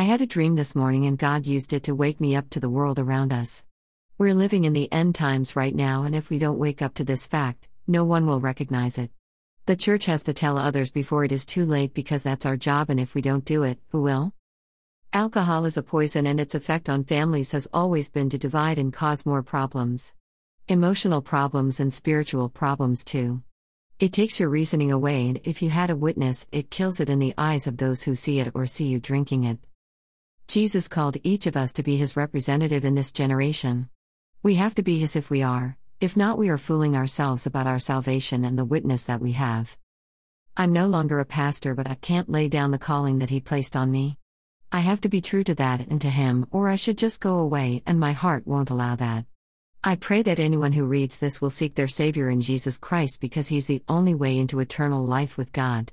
I had a dream this morning and God used it to wake me up to the world around us. We're living in the end times right now, and if we don't wake up to this fact, no one will recognize it. The church has to tell others before it is too late because that's our job, and if we don't do it, who will? Alcohol is a poison, and its effect on families has always been to divide and cause more problems. Emotional problems and spiritual problems, too. It takes your reasoning away, and if you had a witness, it kills it in the eyes of those who see it or see you drinking it. Jesus called each of us to be his representative in this generation. We have to be his if we are, if not, we are fooling ourselves about our salvation and the witness that we have. I'm no longer a pastor, but I can't lay down the calling that he placed on me. I have to be true to that and to him, or I should just go away, and my heart won't allow that. I pray that anyone who reads this will seek their Savior in Jesus Christ because He's the only way into eternal life with God.